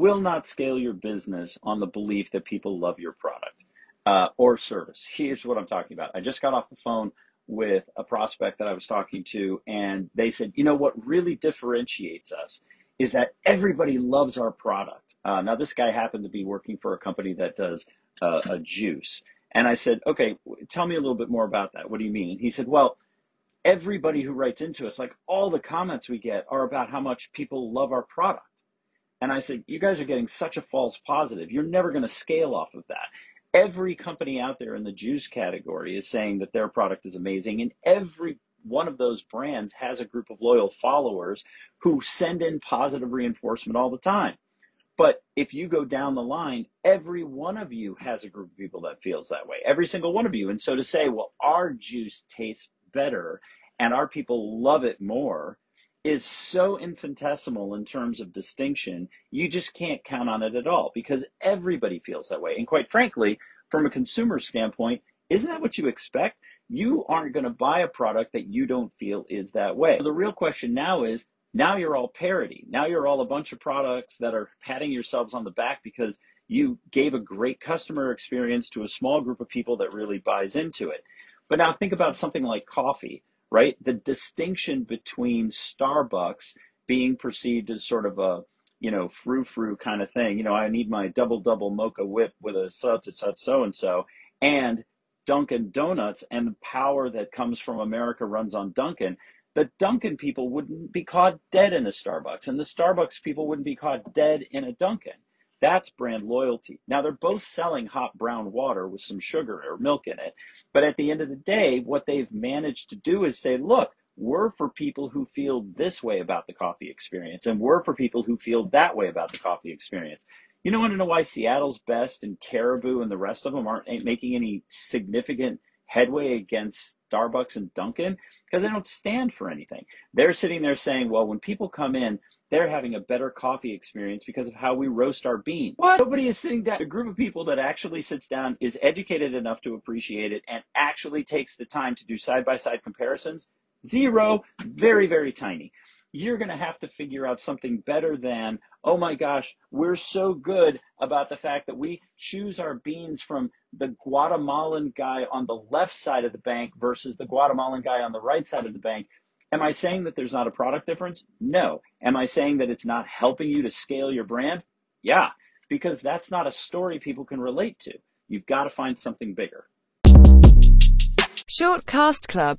will not scale your business on the belief that people love your product uh, or service. Here's what I'm talking about. I just got off the phone with a prospect that I was talking to, and they said, you know, what really differentiates us is that everybody loves our product. Uh, now, this guy happened to be working for a company that does uh, a juice. And I said, okay, tell me a little bit more about that. What do you mean? He said, well, everybody who writes into us, like all the comments we get are about how much people love our product. And I said, you guys are getting such a false positive. You're never going to scale off of that. Every company out there in the juice category is saying that their product is amazing, and every one of those brands has a group of loyal followers who send in positive reinforcement all the time. But if you go down the line, every one of you has a group of people that feels that way, every single one of you. And so to say, well, our juice tastes better and our people love it more is so infinitesimal in terms of distinction, you just can't count on it at all because everybody feels that way. And quite frankly, from a consumer standpoint, isn't that what you expect? You aren't going to buy a product that you don't feel is that way. So the real question now is now you're all parity. Now you're all a bunch of products that are patting yourselves on the back because you gave a great customer experience to a small group of people that really buys into it. But now think about something like coffee right? The distinction between Starbucks being perceived as sort of a you know frou frou kind of thing. You know, I need my double double mocha whip with a such and such so and so, and Dunkin' Donuts and the power that comes from America runs on Dunkin'. The Dunkin' people wouldn't be caught dead in a Starbucks, and the Starbucks people wouldn't be caught dead in a Dunkin'. That's brand loyalty. Now they're both selling hot brown water with some sugar or milk in it. But at the end of the day, what they've managed to do is say, look, we're for people who feel this way about the coffee experience, and we're for people who feel that way about the coffee experience. You know, want to know why Seattle's best and Caribou and the rest of them aren't making any significant headway against Starbucks and Dunkin'? Because they don't stand for anything. They're sitting there saying, well, when people come in, they're having a better coffee experience because of how we roast our bean. What? Nobody is sitting down. The group of people that actually sits down is educated enough to appreciate it and actually takes the time to do side by side comparisons. Zero, very, very tiny. You're going to have to figure out something better than, oh my gosh, we're so good about the fact that we choose our beans from the Guatemalan guy on the left side of the bank versus the Guatemalan guy on the right side of the bank Am I saying that there's not a product difference? No. Am I saying that it's not helping you to scale your brand? Yeah, because that's not a story people can relate to. You've got to find something bigger. Short Cast Club